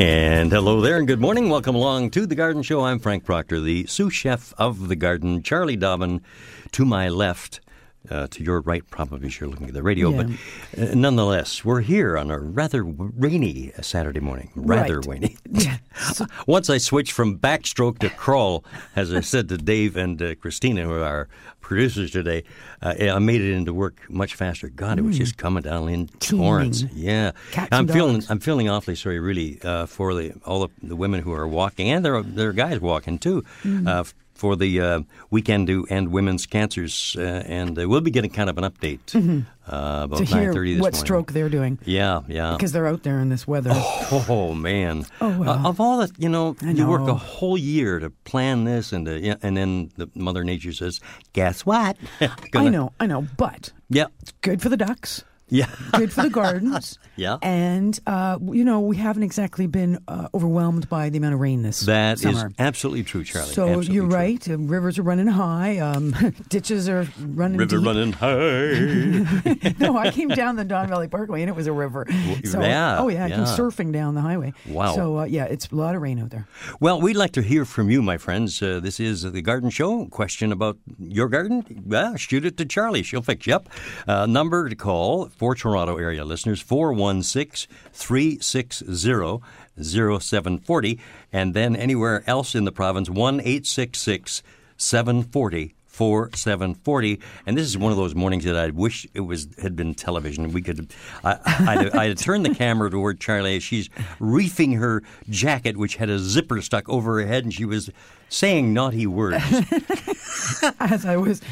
And hello there, and good morning. Welcome along to the Garden Show. I'm Frank Proctor, the sous chef of the garden. Charlie Dobbin to my left. Uh, to your right, probably as you're looking at the radio, Yeah. but uh, nonetheless, we're here on a rather rainy Saturday morning. Rather Right. rainy. Yeah. Once I switched from backstroke to crawl, as I said to Dave and uh, Christina, who are our producers today, uh, I made it into work much faster. God, it was just coming down in torrents. Yeah, Mm. Cats I'm feeling dogs. I'm feeling awfully sorry, really, uh, for the all the, the women who are walking, and there are, there are guys walking too. Mm. Uh, for the uh, weekend to end women's cancers, uh, and uh, we'll be getting kind of an update uh, about Mm-hmm. to hear 9:30 this what morning. stroke they're doing Yeah, yeah. because they're out there in this weather. Oh man! Oh, well. Uh, of all the, you know, I you work a whole year to plan this, and to, yeah, and then the Mother Nature says, "Guess what?" I know, I know, but Yeah, it's good for the ducks, yeah, good for the gardens. Yeah. And, uh, you know, we haven't exactly been uh, overwhelmed by the amount of rain this summer. that is absolutely true, Charlie. so Absolutely you're true. right. Uh, rivers are running high. Um, ditches are running River deep. running high. no, I came down the Don Valley Parkway and it was a river. So, yeah, oh yeah, I came yeah. surfing down the highway. Wow. So uh, yeah, it's a lot of rain out there. well, we'd like to hear from you, my friends. Uh, this is the Garden Show. Question about your garden? Well, shoot it to Charlie. She'll fix you up. Uh, number to call for Toronto area listeners 416 360 0740. And then anywhere else in the province, 1 866 740 4740 and this is one of those mornings that I wish it was had been television we could I, I'd, I'd turned the camera toward Charlie as she's reefing her jacket which had a zipper stuck over her head and she was saying naughty words as I was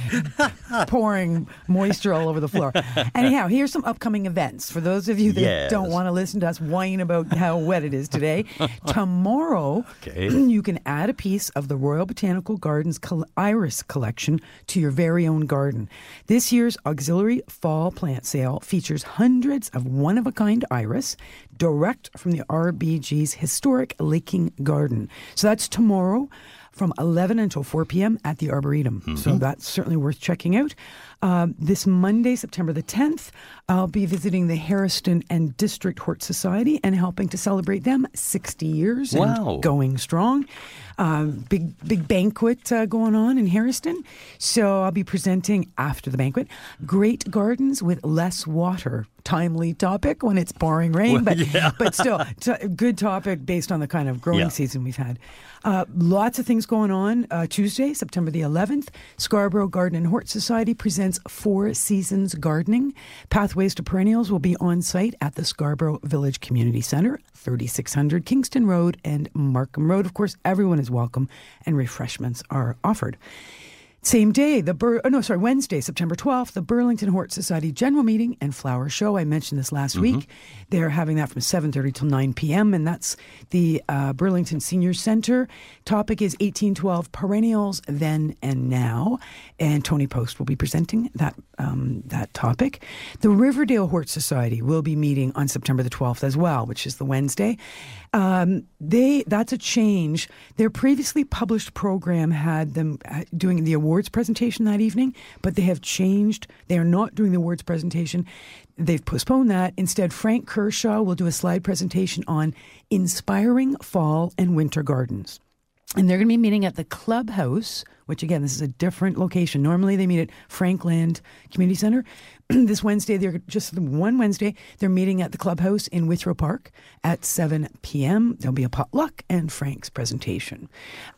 pouring moisture all over the floor. Anyhow, here's some upcoming events for those of you that Yes. don't want to listen to us whine about how wet it is today. Tomorrow, Okay. you can add a piece of the Royal Botanical Gardens iris collection to your very own garden. This year's auxiliary fall plant sale features hundreds of one of a kind iris direct from the RBG's historic Laking Garden. So that's tomorrow from 11 until 4 p.m. at the Arboretum. So that's certainly worth checking out. Um, this Monday, September the 10th, I'll be visiting the Harriston and District Hort Society and helping to celebrate them 60 years Wow. and going strong. Um, big big banquet uh, going on in Harriston. So I'll be presenting after the banquet. Great gardens with less water. Timely topic when it's pouring rain, but but still t- good topic based on the kind of growing Yeah. season we've had. Uh, lots of things going on. Uh, Tuesday, September the 11th, Scarborough Garden and Hort Society presents Four Seasons Gardening. Pathways to Perennials will be on site at the Scarborough Village Community Centre, 3600 Kingston Road and Markham Road. Of course, everyone is welcome and refreshments are offered. Same day, the Bur- oh, no, sorry, Wednesday, September 12th, the Burlington Hort Society General Meeting and Flower Show. I mentioned this last week. They're having that from 7.30 till 9 p.m., and that's the uh, Burlington Senior Center. Topic is 1812 Perennials Then and Now, and Tony Post will be presenting that, um, that topic. The Riverdale Hort Society will be meeting on September the 12th as well, which is the Wednesday. Um, they That's a change. Their previously published program had them uh, doing the awards presentation that evening, but they have changed. They are not doing the awards presentation. They've postponed that. Instead, Frank Kershaw will do a slide presentation on inspiring fall and winter gardens. And they're going to be meeting at the clubhouse, which again, this is a different location. Normally they meet at Frankland Community Center. this Wednesday, they're just one Wednesday, they're meeting at the clubhouse in Withrow Park at 7 p.m. There'll be a potluck and Frank's presentation.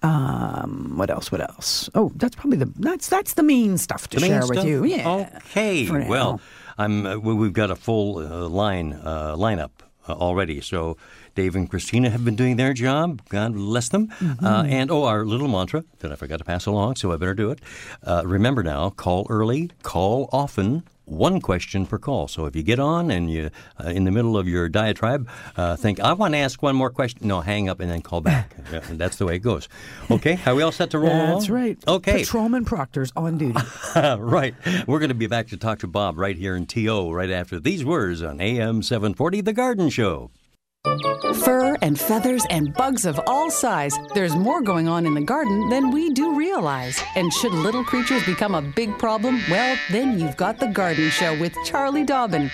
Um, what else? What else? Oh, that's probably the that's that's the main stuff to The share with stuff? you. Yeah. Okay. Well, I'm. Uh, we- we've got a full uh, line uh, lineup uh, already. So Dave and Christina have been doing their job. God bless them. Mm-hmm. Uh, and oh, our little mantra that I forgot to pass along, so I better do it. Uh, remember now: call early, call often. One question per call. So if you get on and you, uh, in the middle of your diatribe, uh, think I want to ask one more question. No, hang up and then call back. Yeah, that's the way it goes. Okay, are we all set to roll? That's along? right. Okay. Patrolman Proctor's on duty. right. We're going to be back to talk to Bob right here in TO right after these words on AM 740 The Garden Show. Fur and feathers and bugs of all size. There's more going on in the garden than we do realize. And should little creatures become a big problem, well, then you've got The Garden Show with Charlie Dobbin.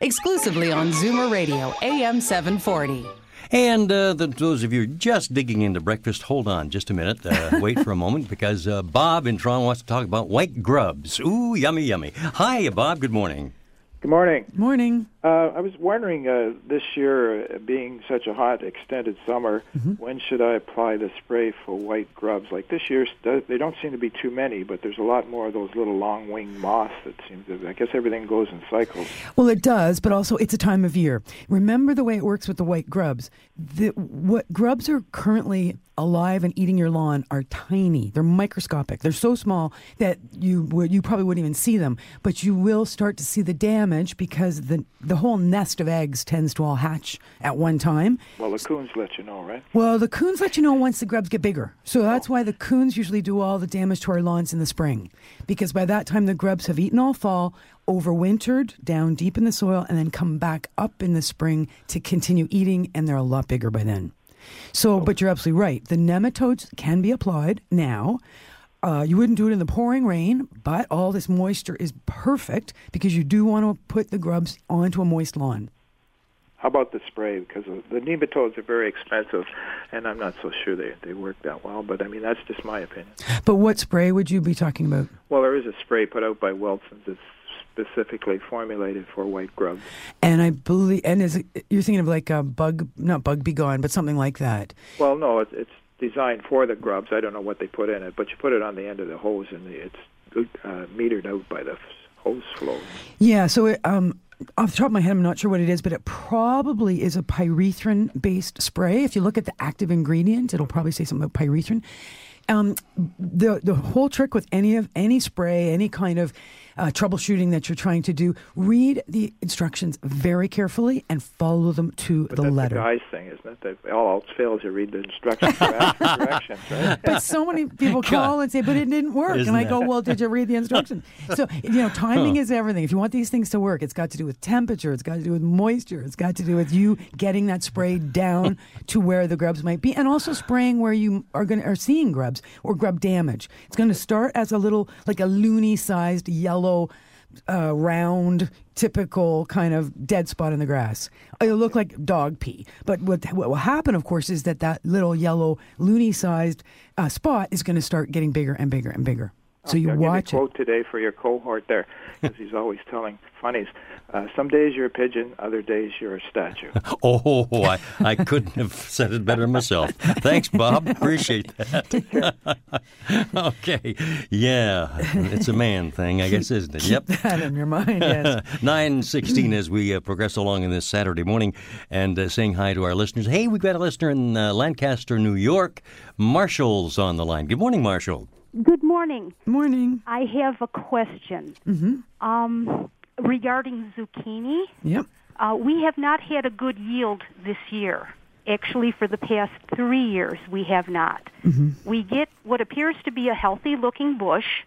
Exclusively on Zoomer Radio, AM 740. And uh, the, those of you just digging into breakfast, hold on just a minute. Uh, wait for a moment because uh, Bob in Toronto wants to talk about white grubs. Ooh, yummy, yummy. Hi, Bob. Good morning. Good morning. Morning. Uh, I was wondering uh, this year, uh, being such a hot, extended summer, when should I apply the spray for white grubs? Like this year, they don't seem to be too many, but there's a lot more of those little long-winged moths that seem to. I guess everything goes in cycles. Well, it does, but also it's a time of year. Remember the way it works with the white grubs. The, what grubs are currently alive and eating your lawn are tiny. They're microscopic. They're so small that you would you probably wouldn't even see them, but you will start to see the damage because the the whole nest of eggs tends to all hatch at one time. Well, the coons let you know, right? Well, the coons let you know once the grubs get bigger. So oh. that's why the coons usually do all the damage to our lawns in the spring. Because by that time, the grubs have eaten all fall, overwintered down deep in the soil, and then come back up in the spring to continue eating, and they're a lot bigger by then. So, oh. but you're absolutely right. The nematodes can be applied now. Uh, you wouldn't do it in the pouring rain, but all this moisture is perfect because you do want to put the grubs onto a moist lawn. How about the spray? Because uh, the nematodes are very expensive, and I'm not so sure they they work that well. But I mean, that's just my opinion. But what spray would you be talking about? Well, there is a spray put out by Wilson's that's specifically formulated for white grubs. And I believe, and is it, you're thinking of like a bug, not bug be gone, but something like that. Well, no, it's, it's designed for the grubs. I don't know what they put in it, but you put it on the end of the hose, and it's uh, metered out by the hose flow. Yeah. So, it, um, off the top of my head, I'm not sure what it is, but it probably is a pyrethrin-based spray. If you look at the active ingredient, it'll probably say something about pyrethrin. Um, the the whole trick with any of any spray, any kind of uh, troubleshooting that you're trying to do, read the instructions very carefully and follow them to But the that's letter. the guy's thing, isn't it? That all else fails, you read the instructions or ask for directions, right? But so many people call and say, "But it didn't work," Isn't and I it? go, "Well, did you read the instructions?" so you know, timing is everything. If you want these things to work, it's got to do with temperature, it's got to do with moisture, it's got to do with you getting that spray down to where the grubs might be, and also spraying where you are going are seeing grubs or grub damage. It's going to start as a little like a loonie-sized yellow. Uh, round, typical kind of dead spot in the grass. It'll look like dog pee. But what, what will happen, of course, is that that little yellow, loonie-sized uh, spot is going to start getting bigger and bigger and bigger. So you I'll watch give you a it. quote today for your cohort there, because he's always telling funnies. Uh, some days you're a pigeon, other days you're a statue. Oh, I, I couldn't have said it better myself. Thanks, Bob. Appreciate that. okay. Yeah. It's a man thing, I guess, isn't it? Yep. that in your mind, yes. 916 as we uh, progress along in this Saturday morning and uh, saying hi to our listeners. Hey, we've got a listener in uh, Lancaster, New York. Marshall's on the line. Good morning, Marshall. Good morning. Morning. I have a question um, regarding zucchini. Yep. Uh, we have not had a good yield this year. Actually, for the past three years, we have not. Mm-hmm. We get what appears to be a healthy looking bush,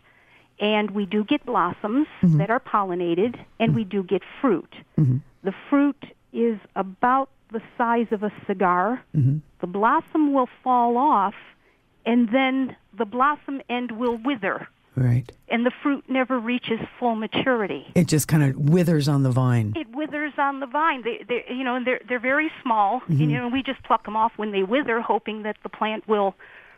and we do get blossoms mm-hmm. that are pollinated, and we do get fruit. Mm-hmm. The fruit is about the size of a cigar. The blossom will fall off, and then the blossom end will wither, Right. and the fruit never reaches full maturity. It just kind of withers on the vine. It withers on the vine. They, they, you know, and they're they're very small. And, you know, we just pluck them off when they wither, hoping that the plant will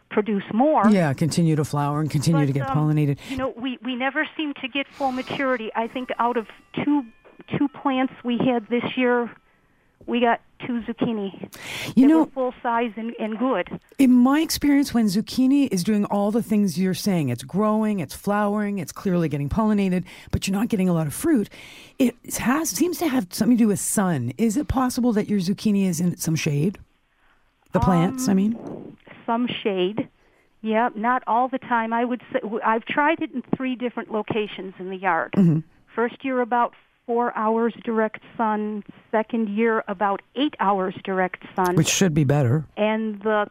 produce more. Yeah, continue to flower and continue But, to get um, pollinated. You know, we, we never seem to get full maturity. I think out of two two plants we had this year, we got two zucchini. You know- full size and, and good. In my experience, when zucchini is doing all the things you're saying, it's growing, it's flowering, it's clearly getting pollinated, but you're not getting a lot of fruit. It has seems to have something to do with sun. Is it possible that your zucchini is in some shade? The plants, I Um, mean. Some shade. Yeah, not all the time. I would say I've tried it in three different locations in the yard. Mm-hmm. First year about four hours direct sun. Second year about eight hours direct sun. Which should be better. and the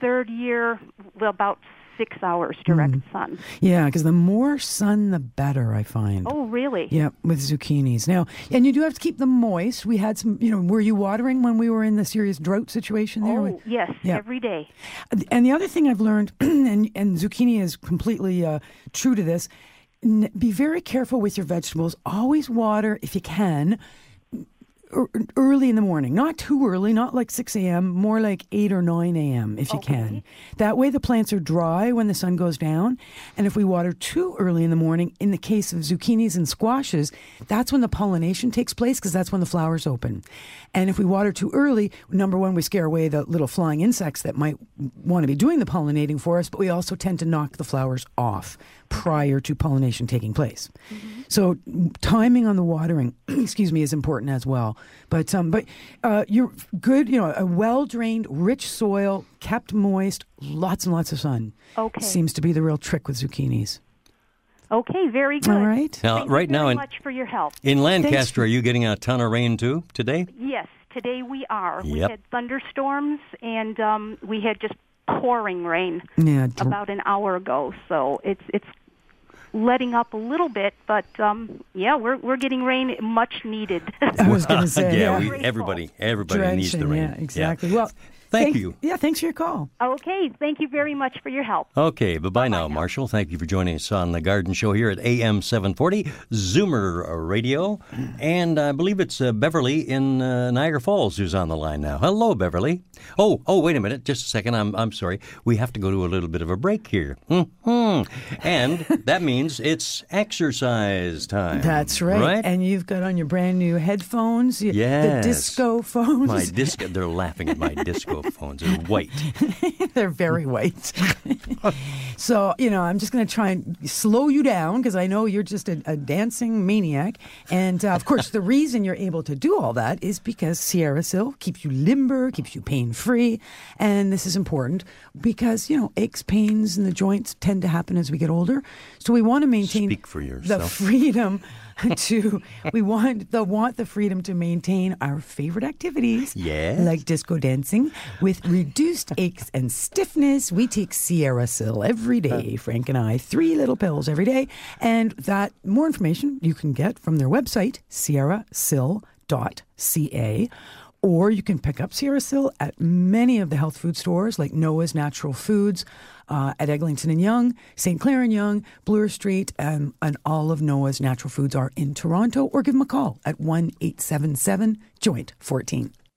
third year well, about six hours direct Mm-hmm. sun. Yeah, because the more sun, the better. I find. Oh, really? Yeah, with zucchinis now, and you do have to keep them moist. We had some, you know, were you watering when we were in the serious drought situation there? Oh, yes, Yeah. every day. And the other thing I've learned, and, and zucchini is completely uh, true to this, be very careful with your vegetables. Always water if you can. Ear- Early in the morning, not too early, not like 6 a.m., more like 8 or 9 a.m. if you can. That way the plants are dry when the sun goes down. And if we water too early in the morning, in the case of zucchinis and squashes, that's when the pollination takes place because that's when the flowers open. And if we water too early, number one, we scare away the little flying insects that might want to be doing the pollinating for us, but we also tend to knock the flowers off prior to pollination taking place. Mm-hmm. So timing on the watering, excuse me, is important as well. But um, but uh, you're good. You know, a well drained, rich soil, kept moist, lots and lots of sun. Okay. seems to be the real trick with zucchinis. Okay, very good. All right. Now, Thank you right now very in, much for your help. in Lancaster, for- are you getting a ton of rain too today? Yes, today we are. We had thunderstorms and um, we had just pouring rain Yeah. dr- about an hour ago. So it's it's letting up a little bit, but um, yeah, we're we're getting rain much needed. I was going to say, yeah, yeah. we, Grateful. everybody, everybody needs the rain. Yeah, exactly. Well, Thank thank- you. Yeah, thanks for your call. okay, thank you very much for your help. Okay, bye bye now, Marshall. Thank you for joining us on the Garden Show here at AM 740, Zoomer Radio. And I believe it's uh, Beverly in uh, Niagara Falls who's on the line now. Hello, Beverly. Oh, oh, wait a minute. Just a second. I'm, I'm sorry. We have to go to a little bit of a break here. hmm And that means it's exercise time. That's right. Right? And you've got on your brand new headphones, y- Yes. the disco phones. my disco, they're laughing at my disco phones. They're white. They're very white. so, you know, I'm just going to try and slow you down because I know you're just a, a dancing maniac. And uh, of course, the reason you're able to do all that is because Sierra Sil keeps you limber, keeps you pain free. And this is important because, you know, aches, pains, and the joints tend to happen as we get older. So we want to maintain the freedom. to we want the want the freedom to maintain our favorite activities Yes. like disco dancing with reduced aches and stiffness. We take Sierra Sil every day, Frank and I, three little pills every day. And that more information you can get from their website, sierrasil.ca. Or you can pick up Sierra Sil at many of the health food stores like Noah's Natural Foods, uh, at Eglinton and Yonge, St. Clair and Yonge, Bloor Street, and, and all of Noah's Natural Foods are in Toronto. Or give them a call at 1 877 Joint 14.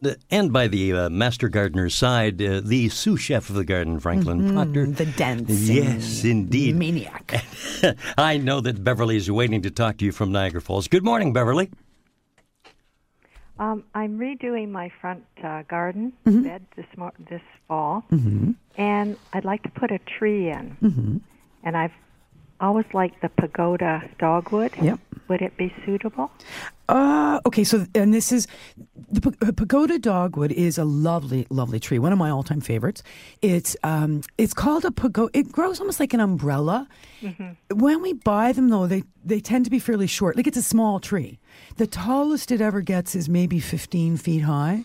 The- And by the uh, master gardener's side, uh, the sous chef of the garden, Franklin Proctor. The dancing Yes, indeed. maniac. I know that Beverly is waiting to talk to you from Niagara Falls. Good morning, Beverly. Um, I'm redoing my front uh, garden bed this mo- this fall, and I'd like to put a tree in. And I've always like the pagoda dogwood. Yep. Would it be suitable? Uh, okay, so and this is the uh, pagoda dogwood is a lovely, lovely tree. One of my all-time favorites. It's um, it's called a pagoda. It grows almost like an umbrella. When we buy them, though, they they tend to be fairly short. Like it's a small tree. The tallest it ever gets is maybe 15 feet high.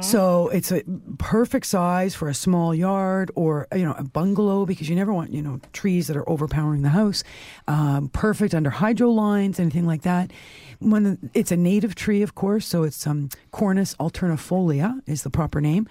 So it's a perfect size for a small yard or you know a bungalow because you never want you know trees that are overpowering the house. Um, perfect under hydro lines, anything like that. When it's a native tree, of course, so it's um, Cornus alternifolia is the proper name.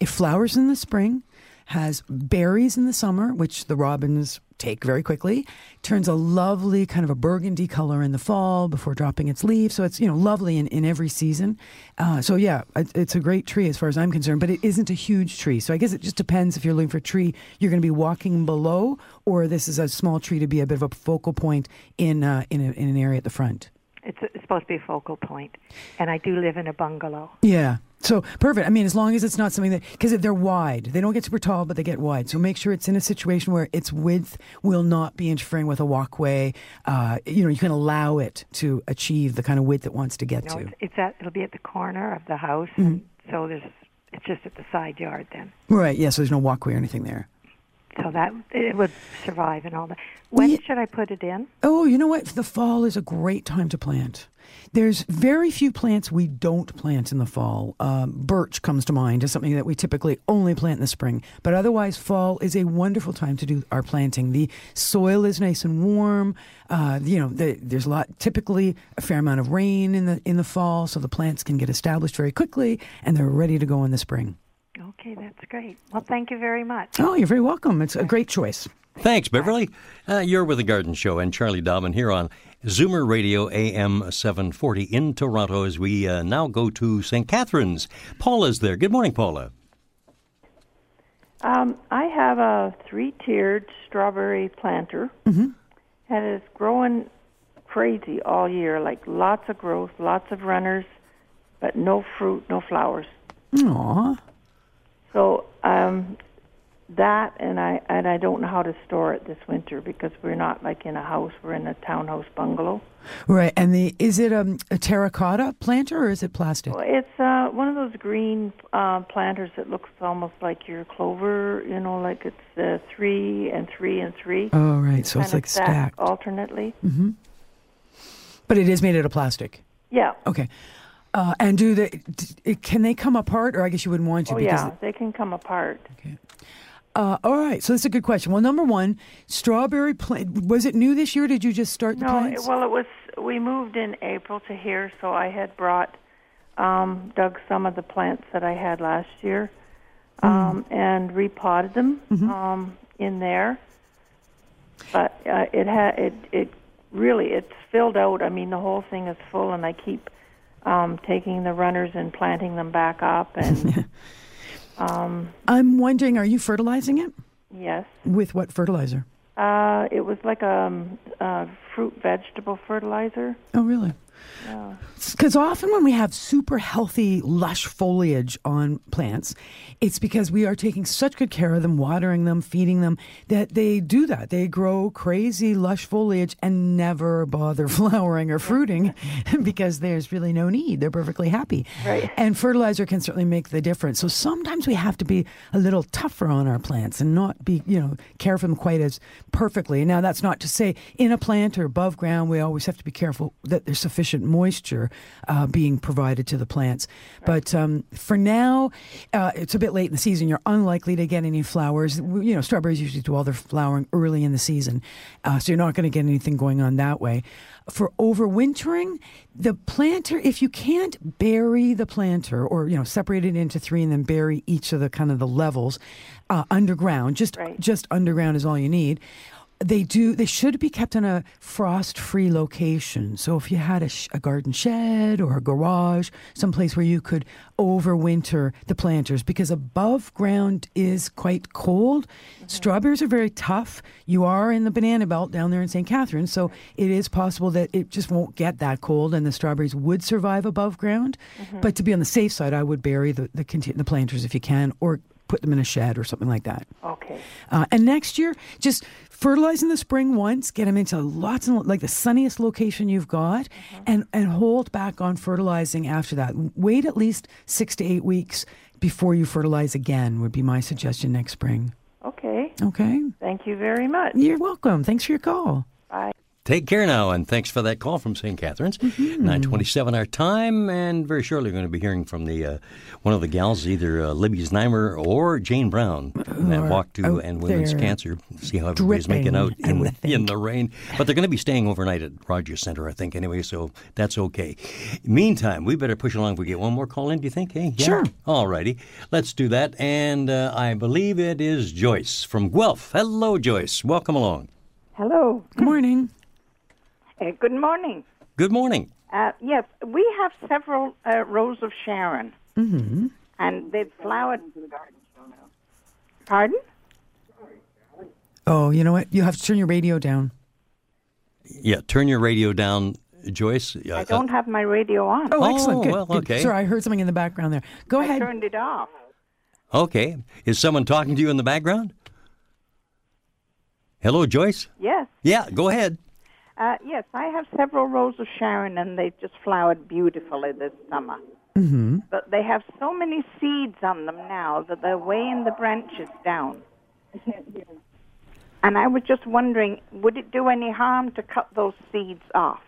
It flowers in the spring, has berries in the summer, which the robins take very quickly. Turns a lovely kind of a burgundy color in the fall before dropping its leaves. So it's you know lovely in, in every season. Uh, so yeah, it, it's a great tree as far as I'm concerned. But it isn't a huge tree. So I guess it just depends if you're looking for a tree you're going to be walking below, or this is a small tree to be a bit of a focal point in uh, in, a, in an area at the front. It's, it's supposed to be a focal point, and I do live in a bungalow. Yeah. So perfect. I mean, as long as it's not something that because they're wide, they don't get super tall, but they get wide. So make sure it's in a situation where its width will not be interfering with a walkway. Uh, you know, you can allow it to achieve the kind of width it wants to get know, to. it's, it's at it'll be at the corner of the house, and so there's it's just at the side yard then. Right. Yeah. So there's no walkway or anything there. So that it would survive and all that. When Yeah. should I put it in? Oh, you know what? The fall is a great time to plant. There's very few plants we don't plant in the fall. Um, birch comes to mind as something that we typically only plant in the spring. But otherwise, fall is a wonderful time to do our planting. The soil is nice and warm. Uh, you know, the, there's a lot, typically a fair amount of rain in the in the fall, so the plants can get established very quickly, and they're ready to go in the spring. Okay, that's great. Well, thank you very much. Oh, you're very welcome. It's a great choice. Thanks, Beverly. Uh, you're with the Garden Show and Charlie Dobbin here on Zoomer Radio AM 740 in Toronto as we uh, now go to St. Catharines. Paula's there. Good morning, Paula. Um, I have a three-tiered strawberry planter, and it's growing crazy all year. Like lots of growth, lots of runners, but no fruit, no flowers. Aw. So um, that, and I and I don't know how to store it this winter because we're not like in a house. We're in a townhouse bungalow. Right. And the is it um, a terracotta planter or is it plastic? Well, It's uh, one of those green uh, planters that looks almost like your clover. You know, like it's uh, three and three and three. Oh, right. So it's like stacked. alternately. Mm-hmm. But it is made out of plastic. Yeah. Okay. Uh, and do they d- can they come apart, or I guess you wouldn't want to Oh because. yeah, they can come apart. Uh, all right, so that's a good question. Well, number one, strawberry plant. Was it new this year? Did you just start the No, plants? it, well, it was. We moved in April to here, so I had brought, um, dug some of the plants that I had last year, um, and repotted them um, in there. But uh, it had it it really it's filled out. I mean, the whole thing is full, and I keep um, taking the runners and planting them back up. And um, I'm wondering, are you fertilizing it yes, with what fertilizer? uh, it was like a, um, a fruit vegetable fertilizer. Oh, really? Yeah. Because often when we have super healthy, lush foliage on plants, it's because we are taking such good care of them, watering them, feeding them, that they do that. They grow crazy, lush foliage and never bother flowering or fruiting because there's really no need. They're perfectly happy. Right. And fertilizer can certainly make the difference. So sometimes we have to be a little tougher on our plants and not be, you know, care for them quite as perfectly. Now, that's not to say in a plant or above ground, we always have to be careful that there's sufficient moisture uh, being provided to the plants. But um, for now, uh, it's a bit late in the season. You're unlikely to get any flowers. You know, strawberries usually do all their flowering early in the season. Uh, so you're not going to get anything going on that way. For overwintering, the planter, if you can't bury the planter or, you know, separate it into three and then bury each of the kind of the levels uh, underground, just, Right. just underground is all you need they do they should be kept in a frost free location. So if you had a, sh- a garden shed or a garage someplace where you could overwinter the planters because above ground is quite cold. Mm-hmm. Strawberries are very tough. You are in the banana belt down there in st catharines so it is possible that it just won't get that cold and the strawberries would survive above ground. Mm-hmm. But to be on the safe side i would bury the, the, the planters if you can or put them in a shed or something like that Okay. uh, and next year, just fertilize in the spring once, get them into lots and like the sunniest location you've got, and and hold back on fertilizing after that. Wait at least six to eight weeks before you fertilize again. Would be my suggestion next spring. Okay. Okay, Thank you very much. you're welcome. Thanks for your call. Bye. Take care now, and thanks for that call from St. Catharines. Mm-hmm. 927 our time, and very shortly we're going to be hearing from the uh, one of the gals, either uh, Libby Znaimer or Jane Brown, in that Who walk to End Women's Cancer. See how everybody's making out dripping, in, would in the rain. But they're going to be staying overnight at Rogers Center, I think, anyway, so that's okay. Meantime, we better push along if we get one more call in, do you think? Hey, yeah? Sure. All righty. Let's do that. And uh, I believe it is Joyce from Guelph. Hello, Joyce. Welcome along. Hello. Good morning. Uh, good morning. Good morning. Uh, yes, we have several uh, Rose of Sharon, Mm-hmm. and they've flowered. Into the garden. Pardon? Oh, you know what? You have to turn your radio down. Yeah, turn your radio down, Joyce. Uh, I don't have my radio on. Oh, excellent. Good. well, good. okay. Sorry, I heard something in the background there. Go I ahead. turned it off. Okay. Is someone talking to you in the background? Hello, Joyce? Yes. Yeah, go ahead. Uh, yes, I have several Rose of Sharon, and they've just flowered beautifully this summer. Mm-hmm. But they have so many seeds on them now that they're weighing the branches down. And I was just wondering, would it do any harm to cut those seeds off?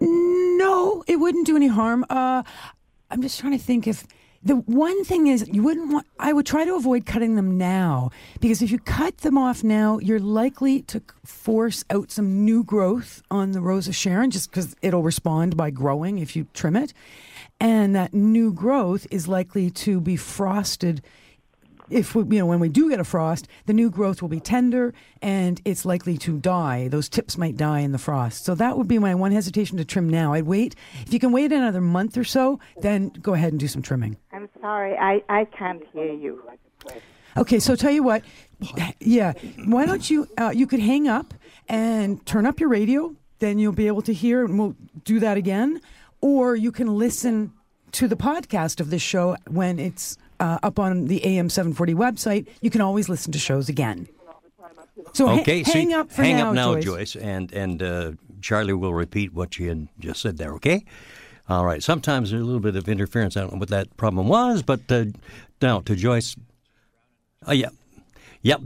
No, it wouldn't do any harm. Uh, I'm just trying to think if the one thing is you wouldn't want. I would try to avoid cutting them now because if you cut them off now, you're likely to force out some new growth on the Rose of Sharon just because it'll respond by growing if you trim it, and that new growth is likely to be frosted if we, you know when we do get a frost, the new growth will be tender and it's likely to die. Those tips might die in the frost. So that would be my one hesitation to trim now. I'd wait. If you can wait another month or so, then go ahead and do some trimming. I'm sorry, I, I can't hear you. Okay, so tell you what, yeah, why don't you? Uh, you could hang up and turn up your radio. Then you'll be able to hear, and we'll do that again. Or you can listen to the podcast of this show when it's uh, up on the AM 740 website. You can always listen to shows again. So ha- Okay, so hang up for hang now, up now, Joyce. and and uh, Charlie will repeat what she had just said there. Okay. All right. Sometimes there's a little bit of interference. I don't know what that problem was, but uh, now to Joyce. Oh yeah, yep.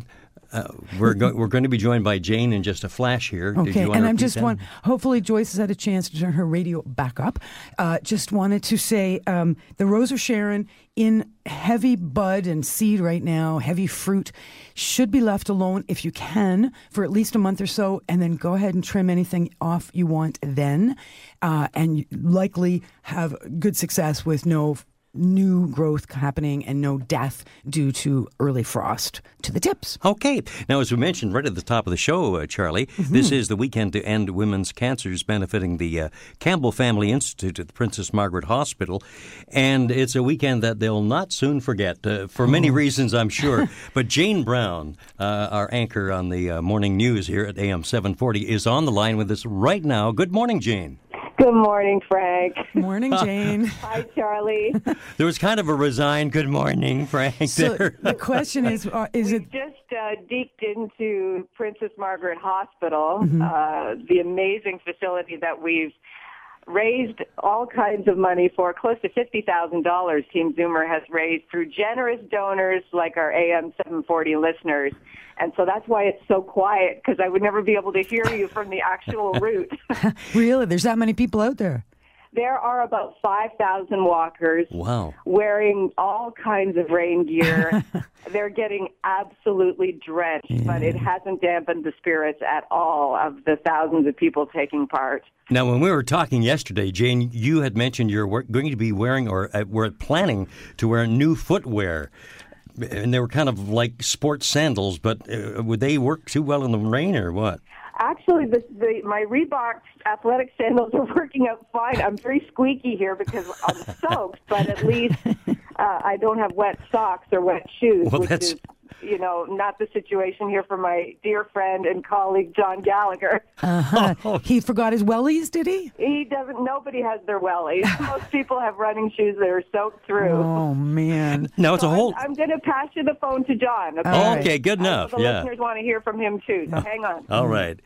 Uh, we're go- we're going to be joined by Jane in just a flash here. Okay, and I'm just one. Hopefully, Joyce has had a chance to turn her radio back up. Uh, just wanted to say um, the Rose of Sharon in heavy bud and seed right now, heavy fruit, should be left alone if you can for at least a month or so, and then go ahead and trim anything off you want then, uh, and likely have good success with no new growth happening and no death due to early frost to the tips. Okay. Now, as we mentioned right at the top of the show, uh, Charlie, Mm-hmm. this is the weekend to end women's cancers, benefiting the uh, Campbell Family Institute at the Princess Margaret Hospital, and it's a weekend that they'll not soon forget uh, for many Oh. reasons, I'm sure. but Jane Brown, uh, our anchor on the uh, morning news here at AM 740, is on the line with us right now. Good morning, Jane. Good morning, Frank. Morning, Jane. Hi, Charlie. There was kind of a resigned good morning, Frank. So there. the question is, uh, is it Just uh, deked into Princess Margaret Hospital, Mm-hmm. uh, the amazing facility that we've raised all kinds of money for. Close to $50,000 Team Zoomer has raised through generous donors like our AM 740 listeners. And so that's why it's so quiet because I would never be able to hear you from the actual route. really? There's that many people out there. There are about 5,000 walkers. Wow. wearing all kinds of rain gear. They're getting absolutely drenched, but it hasn't dampened the spirits at all of the thousands of people taking part. Now, when we were talking yesterday, Jane, you had mentioned you're going to be wearing or uh, were planning to wear new footwear. And they were kind of like sports sandals, but uh, would they work too well in the rain or what? Actually, the, the, my Reebok athletic sandals are working out fine. I'm very squeaky here because I'm soaked, but at least uh, I don't have wet socks or wet shoes, Well, which that's- is, you know, not the situation here for my dear friend and colleague John Gallagher. Uh-huh. he forgot his wellies, did he? He doesn't. Nobody has their wellies. Most people have running shoes that are soaked through. Oh man. No, it's a whole. I'm going to pass you the phone to John. Okay, All right. Okay, good I know enough. The Yeah. listeners want to hear from him too. So hang on. All right.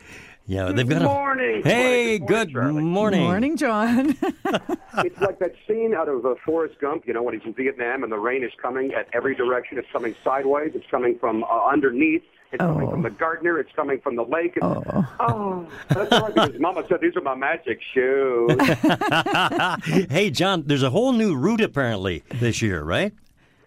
Yeah, they've got Good a. morning. Hey, Good good morning. Morning, John. it's like that scene out of uh, Forrest Gump, you know, when he's in Vietnam and the rain is coming at every direction. It's coming sideways. It's coming from uh, underneath. It's coming from the gardener. It's coming from the lake. It's, oh. that's right. Because Mama said these are my magic shoes. hey, John, there's a whole new route apparently this year, right?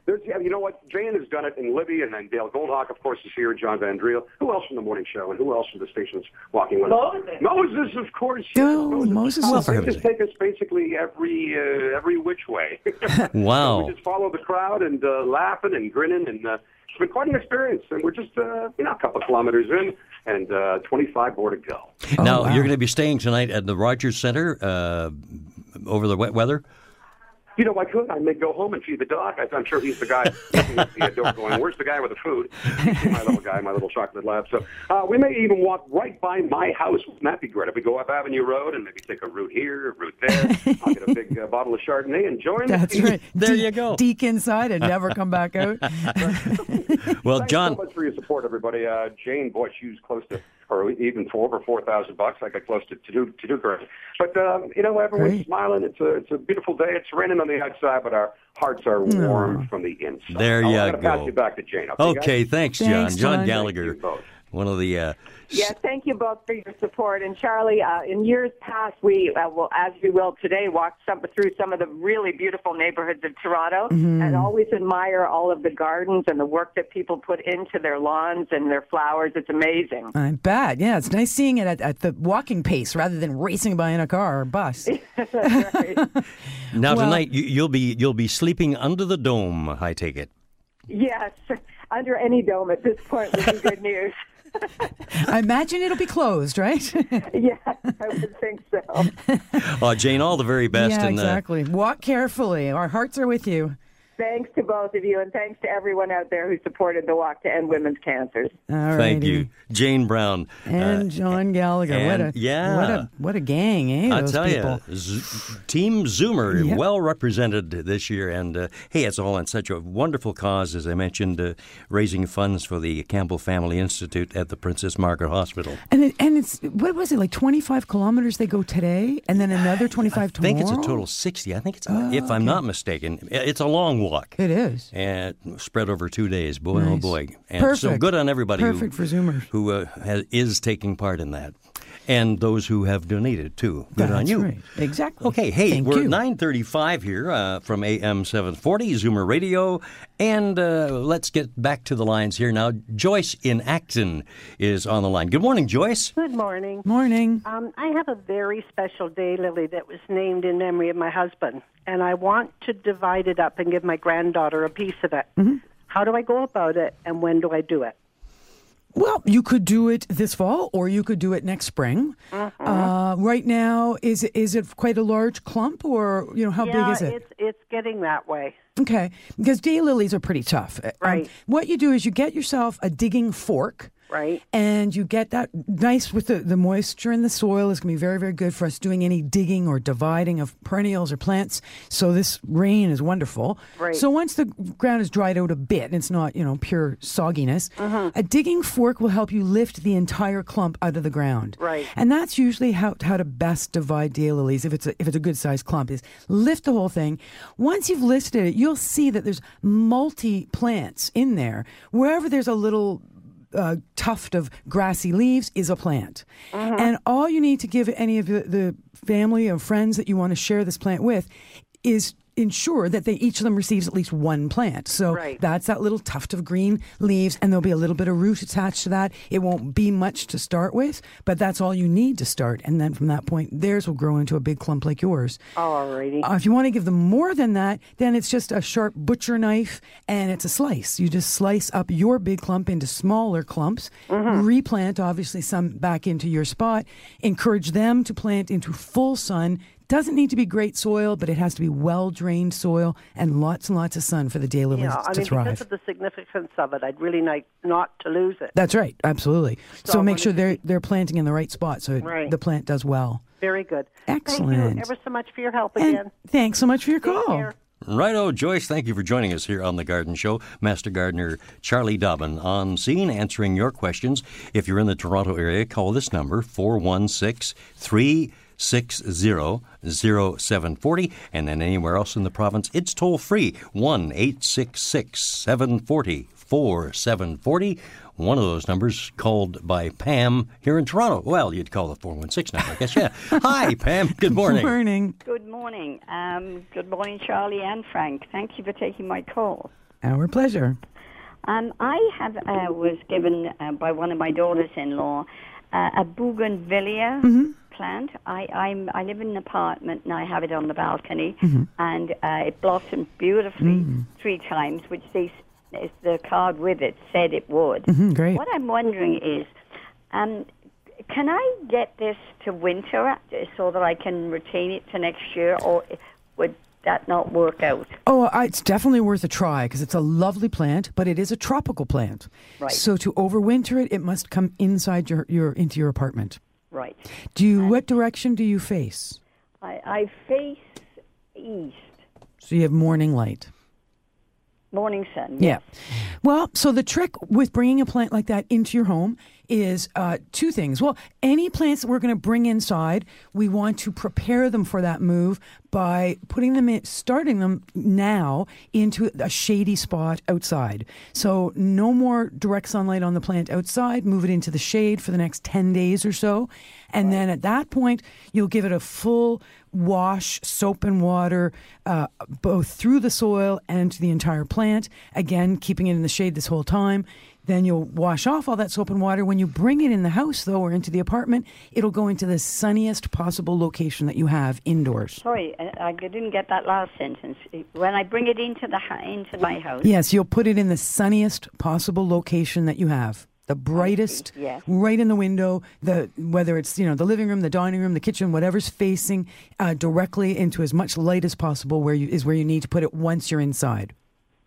There's, yeah, you know what? Jane has done it, in Libby, and then Dale Goldhawk, of course, is here, John Van Driel. Who else from the morning show, and who else from the station's walking with us? Moses. Moses, of course. Oh, Moses Well, is- they just take us basically every uh, every which way. Wow. we just follow the crowd and uh, laughing and grinning, and uh, it's been quite an experience. And we're just uh, you know a couple of kilometers in, and uh, 25 more to go. now, wow. you're going to be staying tonight at the Rogers Center uh, over the wet weather? You know, I could. I may go home and feed the dog. I, I'm sure he's the guy at the door going, where's the guy with the food? My little guy, my little chocolate lab. So uh, we may even walk right by my house. Wouldn't that be great? If we go up Avenue Road and maybe take a route here, a route there, I'll get a big uh, bottle of Chardonnay and join the That's team. right. There De- you go. Deke inside and never come back out. Well, Thanks John, so much for your support, everybody. Uh, Jane Bush used close to, or even for over four thousand bucks. I got close to to do to do great. But um, you know, everyone's Great. smiling. It's a it's a beautiful day. It's raining on the outside, but our hearts are warm from the inside. There I'm you gonna pass go. you back to Jane. Okay, okay, thanks, John. Thanks, John John. Gallagher, Thank you both. One of the. Uh, Yeah, thank you both for your support. And Charlie, uh, in years past, we uh, will, as we will today, walk some, through some of the really beautiful neighborhoods of Toronto, and always admire all of the gardens and the work that people put into their lawns and their flowers. It's amazing. I bet. Yeah, it's nice seeing it at, at the walking pace rather than racing by in a car or bus. That's right. now Well- tonight you, you'll be you'll be sleeping under the dome. I take it. yes, under any dome at this point would be good news. I imagine it'll be closed, right? yeah, I would think so. Uh, Jane, all the very best. yeah, and, exactly. Walk carefully. Our hearts are with you. Thanks to both of you, and thanks to everyone out there who supported the Walk to End Women's Cancers. All Thank you, Jane Brown. And Uh, John Gallagher. what a yeah. what a what a gang, eh? I those tell people. you, Z- Team Zoomer, Yep. well represented this year. And uh, hey, it's all on such a wonderful cause, as I mentioned, uh, raising funds for the Campbell Family Institute at the Princess Margaret Hospital. And it, and it's what was it like twenty five kilometers they go today, and then another twenty five I think tomorrow. it's a total 60. I think it's, if I'm not mistaken, it's a long walk. It is. And spread over two days. Boy, oh boy. And so good on everybody Perfect who, for Zoomers. who uh, has, is taking part in that. And those who have donated, too. Good on you. right. Exactly. Okay, hey, Thank we're you. at 935 here uh, from AM 740, Zoomer Radio. And uh, let's get back to the lines here now. Joyce in Acton is on the line. Good morning, Joyce. Good morning. Morning. Um, I have a very special daylily, that was named in memory of my husband, and I want to divide it up and give my granddaughter a piece of it. Mm-hmm. How do I go about it, and when do I do it? Well, you could do it this fall, or you could do it next spring. Mm-hmm. Uh, right now, is it is it quite a large clump, or you know how yeah, big is it? it's it's getting that way. Okay, because daylilies are pretty tough. Um, Right. what you do is you get yourself a digging fork. Right. And you get that nice with the, the moisture in the soil is going to be very, very good for us doing any digging or dividing of perennials or plants. So this rain is wonderful. Right. So once the ground is dried out a bit and it's not, you know, pure sogginess, Mm-hmm. a digging fork will help you lift the entire clump out of the ground. Right. And that's usually how, how to best divide daylilies if it's a, if it's a good sized clump is lift the whole thing. Once you've lifted it, you'll see that there's multi plants in there. Wherever there's a little uh, tuft of grassy leaves is a plant. And all you need to give any of the, the family or friends that you want to share this plant with is ensure that they each of them receives at least one plant. So Right. that's that little tuft of green leaves and there'll be a little bit of root attached to that. It won't be much to start with, but that's all you need to start. And then from that point, theirs will grow into a big clump like yours. Alrighty. Uh, if you want to give them more than that, then it's just a sharp butcher knife and it's a slice. You just slice up your big clump into smaller clumps, replant obviously some back into your spot, encourage them to plant into full sun. Doesn't need to be great soil, but it has to be well drained soil and lots and lots of sun for the daylilies yeah, I to mean, thrive. because of the significance of it, I'd really like not to lose it. That's right, absolutely. So, So make sure they're they're planting in the right spot so Right. the plant does well. Very good. Excellent. Thank Excellent. you ever so much for your help And again. thanks so much for your Take call. care. Righto, Joyce, thank you for joining us here on The Garden Show. Master Gardener Charlie Dobbin on scene answering your questions. If you're in the Toronto area, call this number 416 360 0740. And then anywhere else in the province, it's toll free 1 866 740 4740 one of those numbers called by Pam here in Toronto. Well, you'd call the 416 number, I guess. Yeah. Hi, Pam. Good morning. Good morning. Good morning. Um, good morning, Charlie and Frank. Thank you for taking my call. Our pleasure. Um, I have uh, was given uh, by one of my daughters-in-law uh, a bougainvillea plant. I I'm, I live in an apartment and I have it on the balcony, and uh, it blossomed beautifully three times, which they the card with it said it would. Mhm, great. What I'm wondering is, um, can I get this to winter uh, so that I can retain it to next year, or would that not work out? Oh, it's definitely worth a try because it's a lovely plant, but it is a tropical plant. Right. So to overwinter it, it must come inside your, your into your apartment. Right. Do you? what direction do you face? I, I face east. So you have morning light. Morning sun. Yeah. Well, so the trick with bringing a plant like that into your home is uh, two things. Well, any plants that we're going to bring inside, we want to prepare them for that move by putting them in, starting them now into a shady spot outside. So no more direct sunlight on the plant outside. Move it into the shade for the next 10 days or so. And then at that point, you'll give it a full wash, soap and water, uh, both through the soil and to the entire plant. Again, keeping it in the shade this whole time. Then you'll wash off all that soap and water. When you bring it in the house, though, or into the apartment, it'll go into the sunniest possible location that you have indoors. Sorry, I, I didn't get that last sentence. When I bring it into the into my house. Yes, you'll put it in the sunniest possible location that you have. The brightest, yes. right in the window. The whether it's you know the living room, the dining room, the kitchen, whatever's facing uh, directly into as much light as possible. Where you is where you need to put it once you're inside.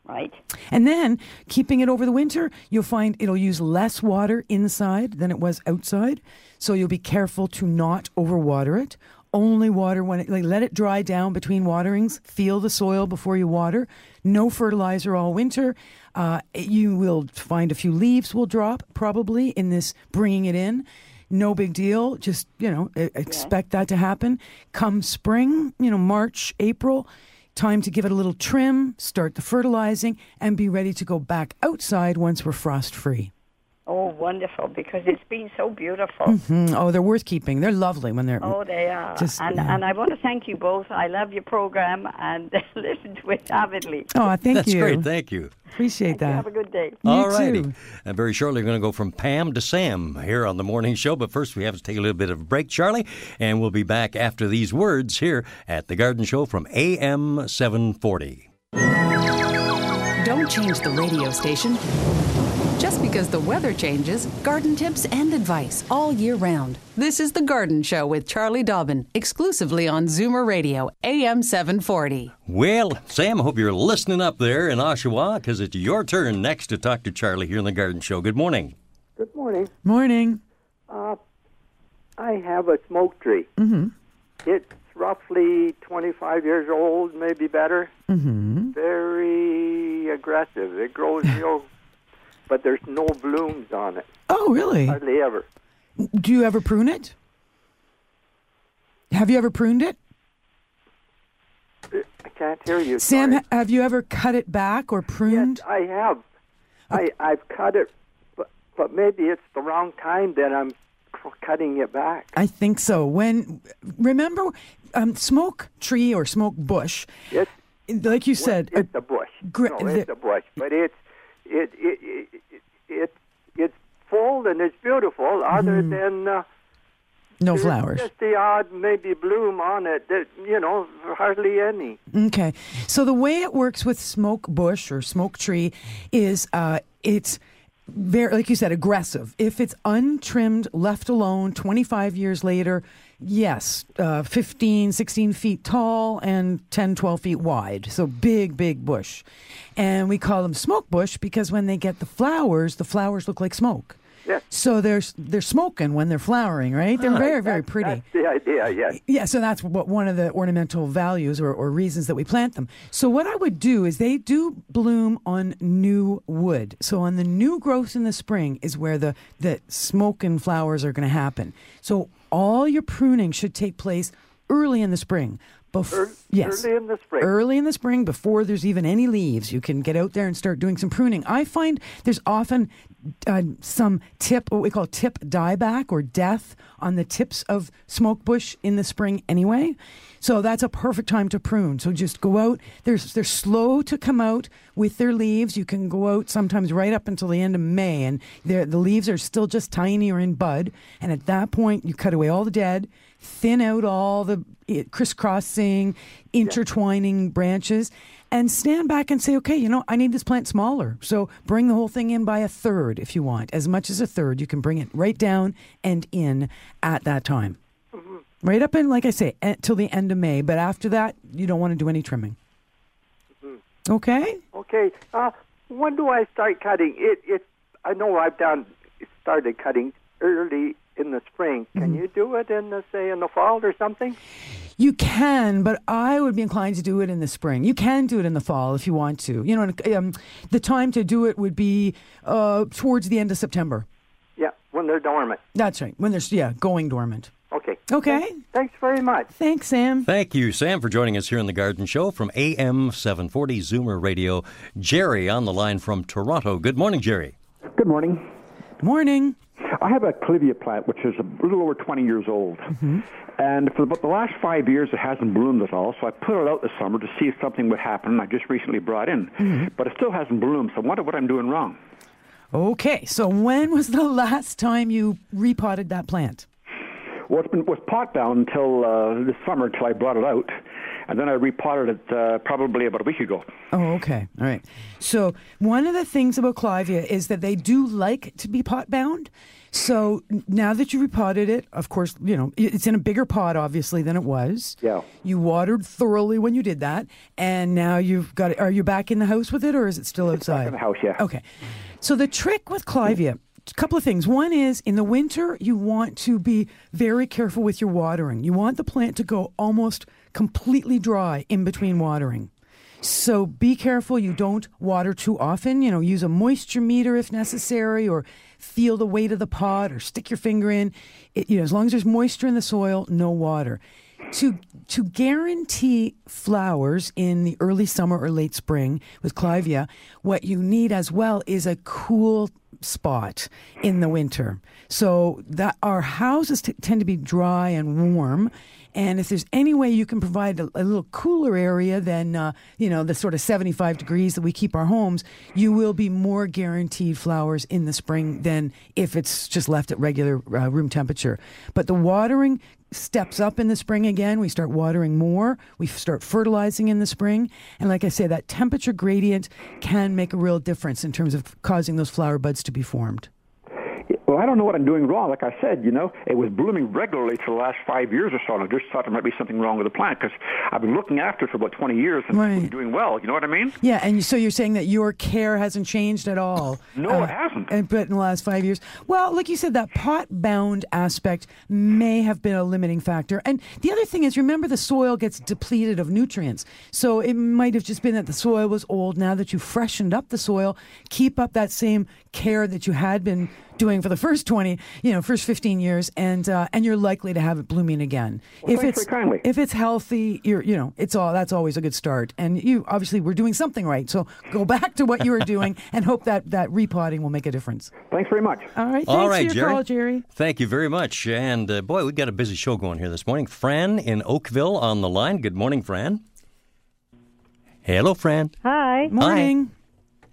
Right. And then keeping it over the winter, you'll find it'll use less water inside than it was outside. So you'll be careful to not overwater it. Only water when it, like, let it dry down between waterings. Feel the soil before you water. No fertilizer all winter. Uh, you will find a few leaves will drop probably in this bringing it in. No big deal. Just, you know, expect that to happen. Come spring, you know, March, April, Time to give it a little trim, start the fertilizing, and be ready to go back outside once we're frost free. Oh, wonderful! Because it's been so beautiful. hmm Oh, they're worth keeping. They're lovely when they're. Oh, they are. Just, and yeah. and I want to thank you both. I love your program and listen to it avidly. Oh, thank That's you. That's great. Thank you. Appreciate that. Have a good day. All righty. And very shortly, we're going to go from Pam to Sam here on the morning show. But first, we have to take a little bit of a break, Charlie. And we'll be back after these words here at The Garden Show from AM 740. Don't change the radio station. Just because the weather changes, garden tips and advice all year round. This is The Garden Show with Charlie Dobbin, exclusively on Zoomer Radio, AM 740. Well, Sam, I hope you're listening up there in Oshawa because it's your turn next to talk to Charlie here in The Garden Show. Good morning. Good morning. Morning. Uh, I have a smoke tree. Mm-hmm. It's roughly 25 years old, maybe better. Mm-hmm. Very aggressive. It grows real, but there's no blooms on it. Oh, really? Hardly ever. Do you ever prune it? Have you ever pruned it? I can't hear you. Sam, sorry. have you ever cut it back or pruned? Yes, I have. I I've cut it, but but maybe it's the wrong time that I'm cutting it back. I think so. When remember, um, smoke tree or smoke bush. Yes. Like you said, it's a bush. gra- no, it's the- a bush, but it's it it it, it, it it's full and it's beautiful. Other than uh, no flowers. just the odd maybe bloom on it. That you know, hardly any. Okay. So the way it works with smoke bush or smoke tree is uh, it's very, like you said, aggressive. If it's untrimmed, left alone, 25 years later, yes, uh, 15, 16 feet tall and 10, 12 feet wide. So big, big bush. And we call them smoke bush because when they get the flowers, the flowers look like smoke. Yes. So they're they're smoking when they're flowering, right? They're very very pretty. That's the idea, yes. Yeah, so that's what one of the ornamental values or, or reasons that we plant them. So what I would do is they do bloom on new wood. So on the new growth in the spring is where the the smoke and flowers are going to happen. So all your pruning should take place early in the spring. Bef- yes. Early in the spring. Early in the spring, before there's even any leaves, you can get out there and start doing some pruning. I find there's often uh, some tip, what we call tip dieback or death on the tips of smoke bush in the spring anyway. So that's a perfect time to prune. So just go out. They're, they're slow to come out with their leaves. You can go out sometimes right up until the end of May, and the leaves are still just tiny or in bud. And at that point, you cut away all the dead, thin out all the eh, crisscrossing, intertwining branches, and stand back and say, okay, you know, I need this plant smaller. So bring the whole thing in by a third if you want. As much as a third, you can bring it right down and in at that time. Right up in, like I say, eh, till the end of May. But after that, you don't want to do any trimming. Okay? Okay. Uh, when do I start cutting? It, it, I know I've done started cutting early in the spring. Can Mm-hmm. you do it in the say in the fall or something? You can, but I would be inclined to do it in the spring. You can do it in the fall if you want to. You know, um, the time to do it would be uh, towards the end of September. Yeah, when they're dormant. That's right. When there's yeah, going dormant. Okay. Okay. Thanks, thanks very much. Thanks, Sam. Thank you, Sam, for joining us here in the Garden Show from AM 740 Zoomer Radio. Jerry on the line from Toronto. Good morning, Jerry. Good morning. Morning. I have a clivia plant which is a little over 20 years old. And for about the last five years, it hasn't bloomed at all. So I put it out this summer to see if something would happen. I just recently brought in. But it still hasn't bloomed. So I wonder what I'm doing wrong. Okay, so when was the last time you repotted that plant? Well, it's it was pot bound until uh, this summer until I brought it out. And then I repotted it uh, probably about a week ago. Oh, okay. All right. So one of the things about Clivia is that they do like to be pot bound. So now that you repotted it, of course, you know, it's in a bigger pot, obviously, than it was. Yeah. You watered thoroughly when you did that. And now you've got it. Are you back in the house with it or is it still outside? in the house, yeah. Okay. So the trick with Clivia, a couple of things. One is in the winter, you want to be very careful with your watering. You want the plant to go almost completely dry in between watering. So be careful you don't water too often. You know, use a moisture meter if necessary, or feel the weight of the pot, or stick your finger in. It, you know, as long as there's moisture in the soil, no water. To to guarantee flowers in the early summer or late spring with Clivia, what you need as well is a cool spot in the winter. So that our houses t- tend to be dry and warm. And if there's any way you can provide a, a little cooler area than uh, you know the sort of 75 degrees that we keep our homes, you will be more guaranteed flowers in the spring than if it's just left at regular uh, room temperature. But the watering steps up in the spring again. We start watering more. We start fertilizing in the spring. And like I say, that temperature gradient can make a real difference in terms of causing those flower buds to be formed. I don't know what I'm doing wrong. Like I said, you know, it was blooming regularly for the last five years or so, and I just thought there might be something wrong with the plant because I've been looking after it for about 20 years and Right. doing well. You know what I mean? Yeah, and so you're saying that your care hasn't changed at all? No, it uh, hasn't. And, but in the last five years, well, like you said, that pot-bound aspect may have been a limiting factor. And the other thing is, remember, the soil gets depleted of nutrients, so it might have just been that the soil was old. Now that you freshened up the soil, keep up that same care that you had been doing for the first 20 you know first 15 years and uh, and you're likely to have it blooming again Well, if it's if it's healthy you're you know it's all that's always a good start and you obviously were doing something right so go back to what you were doing and hope that that repotting will make a difference Thanks very much. all right thanks All right, for your Jerry. call jerry Thank you very much. And uh, boy, we've got a busy show going here this morning. Fran in Oakville on the line. Good morning, Fran. Hello, Fran. Hi. Morning.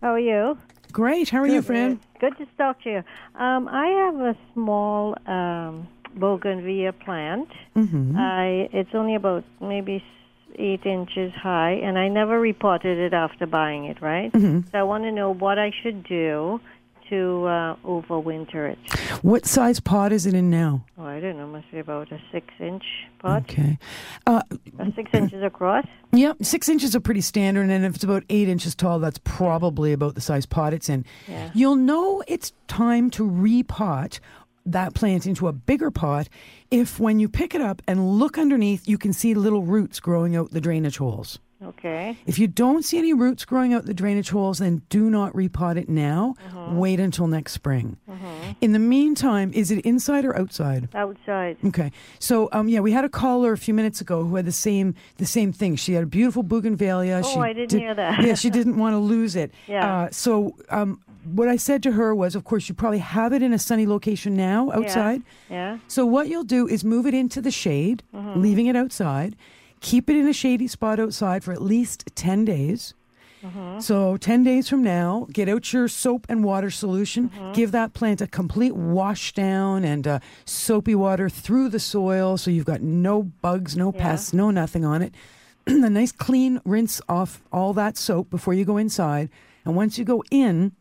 How are you? Great. How are you, Fran? Good to talk to you. Um, I have a small um, bougainvillea plant. Mm-hmm. I it's only about maybe eight inches high, and I never repotted it after buying it. Right. Mhm. So I want to know what I should do to uh, overwinter it. What size pot is it in now? Oh, I don't know. Must be about a six-inch pot. Okay. Uh, Uh, six inches across. Yep, six inches are pretty standard, and if it's about eight inches tall, that's probably about the size pot it's in. Yeah. You'll know it's time to repot that plant into a bigger pot if, when you pick it up and look underneath, you can see little roots growing out the drainage holes. Okay. If you don't see any roots growing out the drainage holes, then do not repot it now. Wait until next spring. In the meantime, is it inside or outside? Outside. Okay, so um, yeah, we had a caller a few minutes ago who had the same the same thing. She had a beautiful bougainvillea. Oh, she I didn't hear that. yeah, she didn't want to lose it. Yeah. Uh, so um, what I said to her was, of course, you probably have it in a sunny location now outside. Yeah. yeah. So what you'll do is move it into the shade, Mhm. leaving it outside. Keep it in a shady spot outside for at least ten days. Mhm. So 10 days from now, get out your soap and water solution. Mm-hmm. Give that plant a complete wash down and uh, soapy water through the soil so you've got no bugs, no pests, no nothing on it. a nice clean rinse off all that soap before you go inside. And once you go in,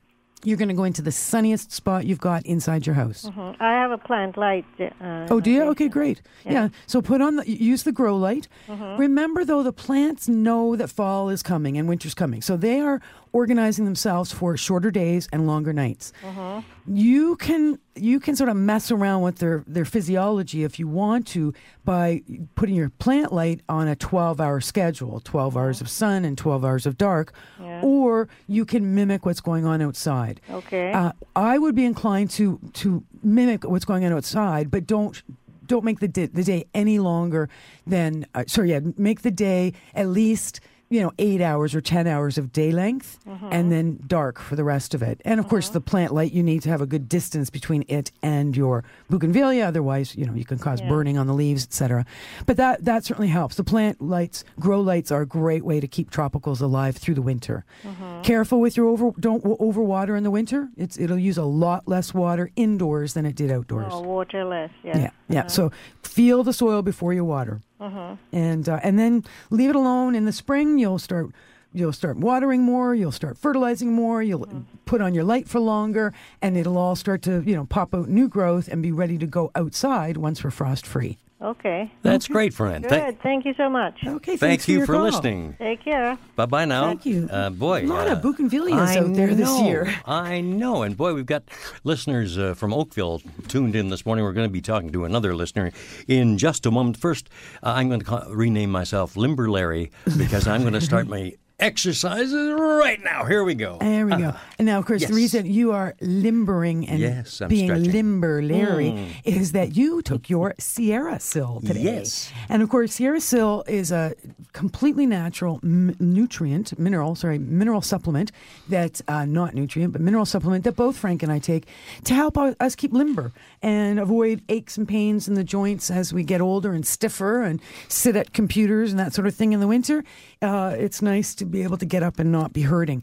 you're going to go into the sunniest spot you've got inside your house. Mhm. I have a plant light. Uh, Oh, do you? Okay, great. Yeah. Yeah. So put on the use the grow light. Mhm. Remember though, the plants know that fall is coming and winter's coming, so they are organizing themselves for shorter days and longer nights. Mhm. You can you can sort of mess around with their their physiology if you want to by putting your plant light on a 12 hour schedule 12 hours of sun and 12 hours of dark Yeah. or you can mimic what's going on outside Okay. uh, I would be inclined to to mimic what's going on outside, but don't don't make the di- the day any longer than uh, sorry, yeah, make the day at least you know eight hours or ten hours of day length, Mhm. and then dark for the rest of it. And of course, the plant light you need to have a good distance between it and your bougainvillea. Otherwise, you know you can cause Yeah. burning on the leaves, etc. But that that certainly helps. The plant lights, grow lights, are a great way to keep tropicals alive through the winter. Mhm. Careful with your over. Don't overwater in the winter. It's it'll use a lot less water indoors than it did outdoors. Oh, water less. Yeah. yeah, yeah. So feel the soil before you water, Mhm. and uh, and then leave it alone. In the spring, you'll start you'll start watering more. You'll start fertilizing more. You'll Mm-hmm. put on your light for longer, and it'll all start to you know pop out new growth and be ready to go outside once we're frost free. Okay. That's great, friend. Good. Thank, Thank you so much. Okay. thank you for, listening. Take care. Bye bye now. Thank you. Uh, boy, A lot uh, of bougainvilleas out there this year. I know. And boy, we've got listeners uh, from Oakville tuned in this morning. We're going to be talking to another listener in just a moment. First, uh, I'm going to call, rename myself Limber Larry because I'm going to start my exercises right now. Here we go. There we go. And now, of course, the reason you are limbering and Yes, being stretching. limber, Larry, Mm. is that you took your Sierra Sil today. Yes. And of course, Sierra Sil is a completely natural m- nutrient, mineral, sorry, mineral supplement that's uh, not nutrient, but mineral supplement that both Frank and I take to help us keep limber and avoid aches and pains in the joints as we get older and stiffer and sit at computers and that sort of thing in the winter. Uh, it's nice to be able to get up and not be hurting.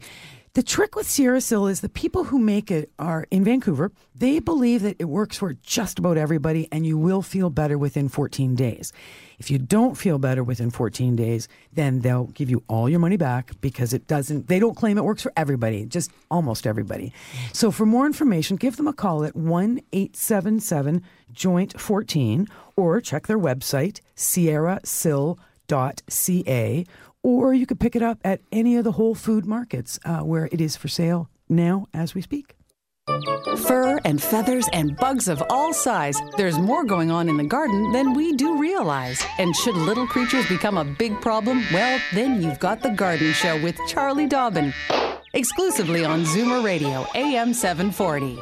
The trick with Sierra Sil is the people who make it are in Vancouver. They believe that it works for just about everybody and you will feel better within 14 days. If you don't feel better within 14 days, then they'll give you all your money back because it doesn't, they don't claim it works for everybody, just almost everybody. So for more information, give them a call at 1 877 Joint 14 or check their website, sierrasil.ca, or you could pick it up at any of the Whole Food markets uh, where it is for sale now as we speak. Fur and feathers and bugs of all size. There's more going on in the garden than we do realize. And should little creatures become a big problem, well, then you've got The Garden Show with Charlie Dobbin. Exclusively on Zoomer Radio, AM 740.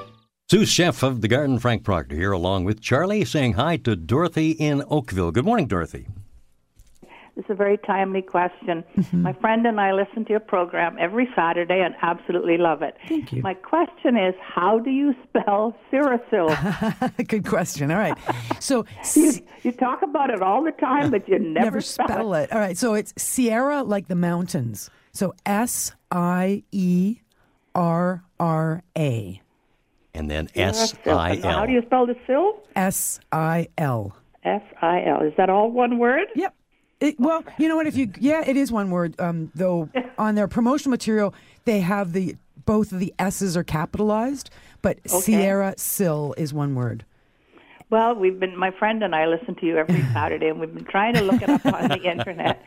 Sous chef of the garden, Frank Proctor, here along with Charlie, saying hi to Dorothy in Oakville. Good morning, Dorothy. This is a very timely question. Mm-hmm. My friend and I listen to your program every Saturday and absolutely love it. Thank you. My question is, how do you spell Sierra Sil? Good question. All right. So you, you talk about it all the time, but you never, never spell it. All right. So it's Sierra like the mountains. So S I E R R A. And then Sirasil. S I How do you spell the Sil? S I L. F I L. Is that all one word? Yep. It, well, you know what? If you yeah, it is one word. Um, though on their promotional material, they have the both of the S's are capitalized, but Sierra Sil is one word. Well, we've been my friend and I listen to you every Saturday, and we've been trying to look it up on the internet,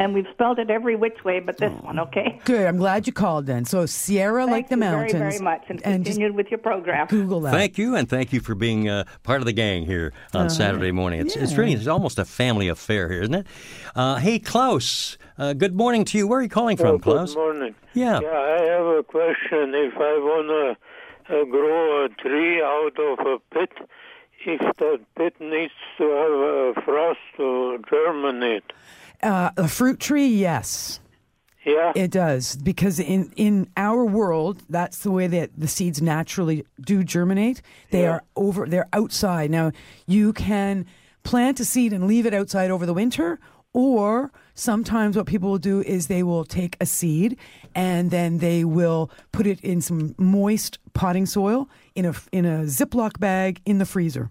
and we've spelled it every which way but this one. Okay. Good. I'm glad you called then. So Sierra, like the you mountains. very, very much, and, and continued with your program. Google that. Thank you, and thank you for being uh, part of the gang here on Uh, Saturday morning. It's, it's really it's almost a family affair here, isn't it? Uh, hey, Klaus. Uh, good morning to you. Where are you calling from, Oh, Klaus? Good morning. Yeah. Yeah, I have a question. If I want to uh, grow a tree out of a pit, if that pit needs to have a frost to germinate, Uh, a fruit tree, yes. Yeah. It does because in in our world, that's the way that the seeds naturally do germinate. They are over they're outside. Now, you can plant a seed and leave it outside over the winter or sometimes what people will do is they will take a seed and then they will put it in some moist potting soil in a in a Ziploc bag in the freezer.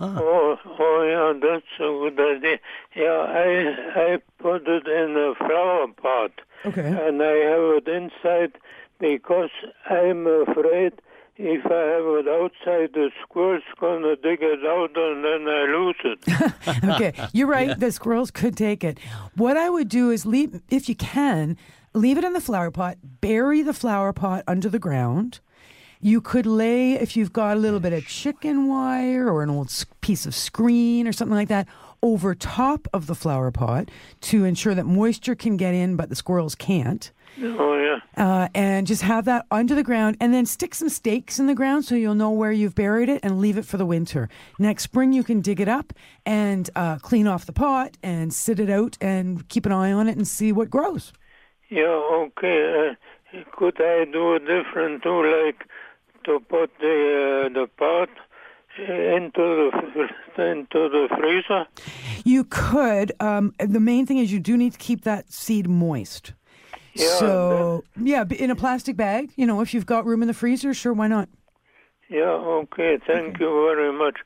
Ah. oh, oh yeah, that's a good idea. Yeah, I I put it in a flower pot, Okay. and I have it inside because I'm afraid if I have it outside, the squirrel's gonna dig it out, and then I lose it. okay, you're right. The squirrels could take it. What I would do is leave, if you can, leave it in the flower pot, bury the flower pot under the ground. You could lay, if you've got a little bit of chicken wire or an old piece of screen or something like that, over top of the flower pot to ensure that moisture can get in, but the squirrels can't. Oh yeah. Uh, and just have that under the ground and then stick some stakes in the ground so you'll know where you've buried it and leave it for the winter. Next spring, you can dig it up and uh, clean off the pot and sit it out and keep an eye on it and see what grows. Yeah, okay. Uh, could I do it different too, like to put the uh, the pot into the into the freezer? You could. Um, the main thing is you do need to keep that seed moist. Yeah, so, yeah, in a plastic bag, you know, if you've got room in the freezer, sure, why not? Yeah, okay. Thank you very much.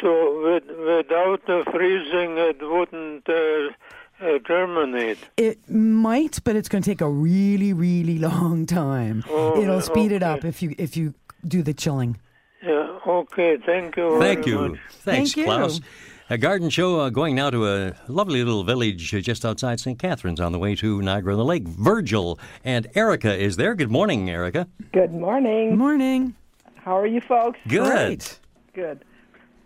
So with, without the freezing, it wouldn't uh, uh, germinate. It might, but it's going to take a really, really long time. Oh, It'll speed it up if you if you do the chilling. Yeah, okay. Thank you. Thank very you. much. Thanks, Thank you. Klaus. A garden show uh, going now to a lovely little village uh, just outside St. Catharines on the way to Niagara on the Lake. Virgil and Erica is there. Good morning, Erica. Good morning. Morning. How are you folks? Good. Good.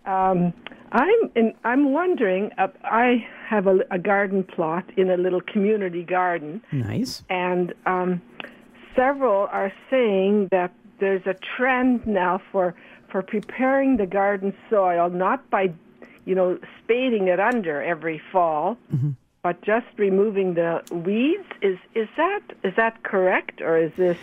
Um, I'm in, I'm wondering. Uh, I have a, a garden plot in a little community garden, Nice. and um, several are saying that there's a trend now for for preparing the garden soil not by, you know, spading it under every fall, but just removing the weeds. Is is that is that correct, or is this?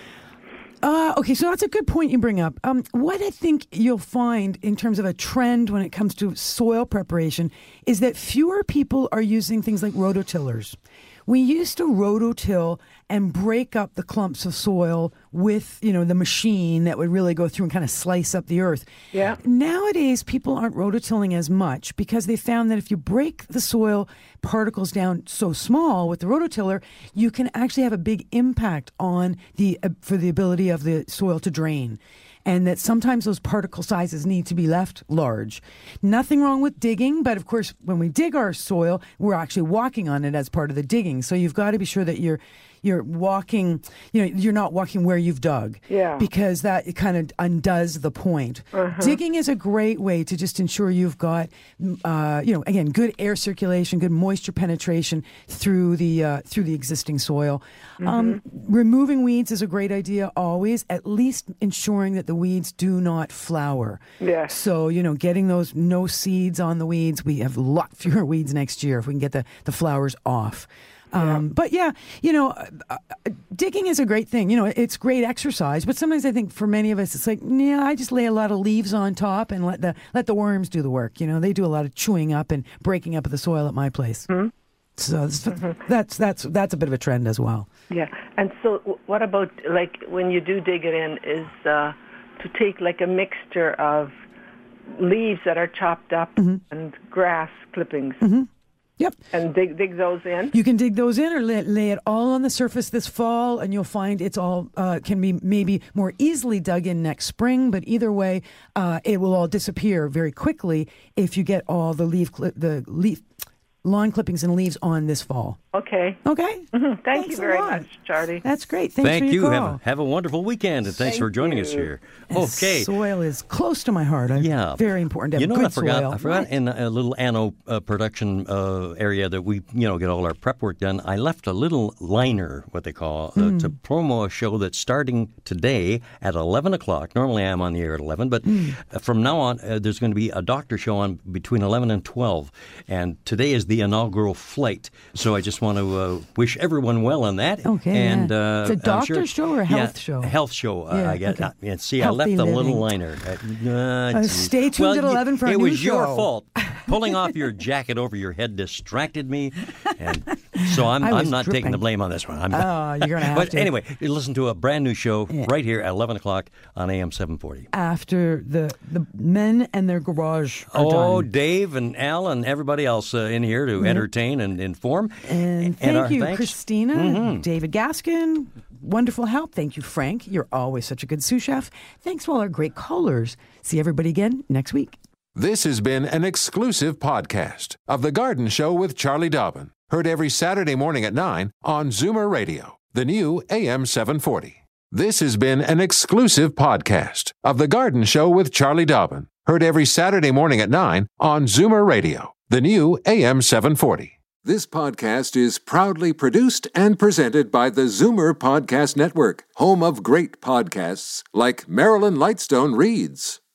Uh, okay, so that's a good point you bring up. Um, what I think you'll find in terms of a trend when it comes to soil preparation is that fewer people are using things like rototillers. We used to rototill and break up the clumps of soil with, you know, the machine that would really go through and kind of slice up the earth. Yeah. Nowadays, people aren't rototilling as much because they found that if you break the soil particles down so small with the rototiller, you can actually have a big impact on the uh, for the ability of the soil to drain. And that sometimes those particle sizes need to be left large. Nothing wrong with digging, but of course, when we dig our soil, we're actually walking on it as part of the digging. So you've got to be sure that you're you're walking, you know, you're not walking where you've dug. Yeah. Because that kind of undoes the point. Uh-huh. Digging is a great way to just ensure you've got, uh, you know, again, good air circulation, good moisture penetration through the uh, through the existing soil. Um, removing weeds is a great idea always. At least ensuring that the weeds do not flower. Yeah. So you know, getting those no seeds on the weeds. We have a lot fewer weeds next year if we can get the the flowers off. Um, But yeah, you know, uh, uh, digging is a great thing. You know, it's great exercise. But sometimes I think for many of us, it's like, yeah, I just lay a lot of leaves on top and let the let the worms do the work. You know, they do a lot of chewing up and breaking up of the soil at my place. So that's, that's that's that's a bit of a trend as well. Yeah. And so, what about like when you do dig it in? Is uh, to take like a mixture of leaves that are chopped up and grass clippings. Yep. And dig dig those in. You can dig those in or lay, lay it all on the surface this fall, and you'll find it's all uh, can be maybe more easily dug in next spring. But either way, uh, it will all disappear very quickly if you get all the leaf the leaf lawn clippings and leaves on this fall. Okay. Okay. Thank Thanks you very lot. much, Charlie. That's great. Thanks Thank for you. your Have a, have a wonderful weekend, and thanks for Thank joining us you. here. And Okay. Soil is close to my heart. I, Yeah. Very important to have you know, good I forgot. soil. I forgot Right. in a little Anno uh, production uh, area that we, you know, get all our prep work done. I left a little liner, what they call, uh, Hmm. to promo a show that's starting today at eleven o'clock. Normally, I'm on the air at eleven, but uh, from now on, uh, there's going to be a doctor show on between eleven and twelve. And today is the inaugural flight, so I just want to uh, wish everyone well on that. Okay, And yeah. uh, It's a doctor sure- show or a Yeah, health show? Health show. uh, Yeah, I guess. okay. Uh, and see, I left the little liner. Stay tuned well, at 11 for a new show. It was your fault. Pulling off your jacket over your head distracted me, and so I'm, I'm not taking the blame on this one. I'm Oh, you're gonna have but to. anyway, you listen to a brand new show right here at 11 o'clock on AM 740. After the the men and their garage are Oh, done. Dave and Al and everybody else uh, in here to Yep. entertain and inform. And thank our you, thanks- Christina, Mhm. David Gaskin. Wonderful help. Thank you, Frank. You're always such a good sous chef. Thanks to all our great callers. See everybody again next week. This has been an exclusive podcast of The Garden Show with Charlie Dobbin. Heard every Saturday morning at 9 on Zoomer Radio, the new AM 740. This has been an exclusive podcast of The Garden Show with Charlie Dobbin. Heard every Saturday morning at 9 on Zoomer Radio, the new AM 740. This podcast is proudly produced and presented by the Zoomer Podcast Network, home of great podcasts like Marilyn Lightstone Reads,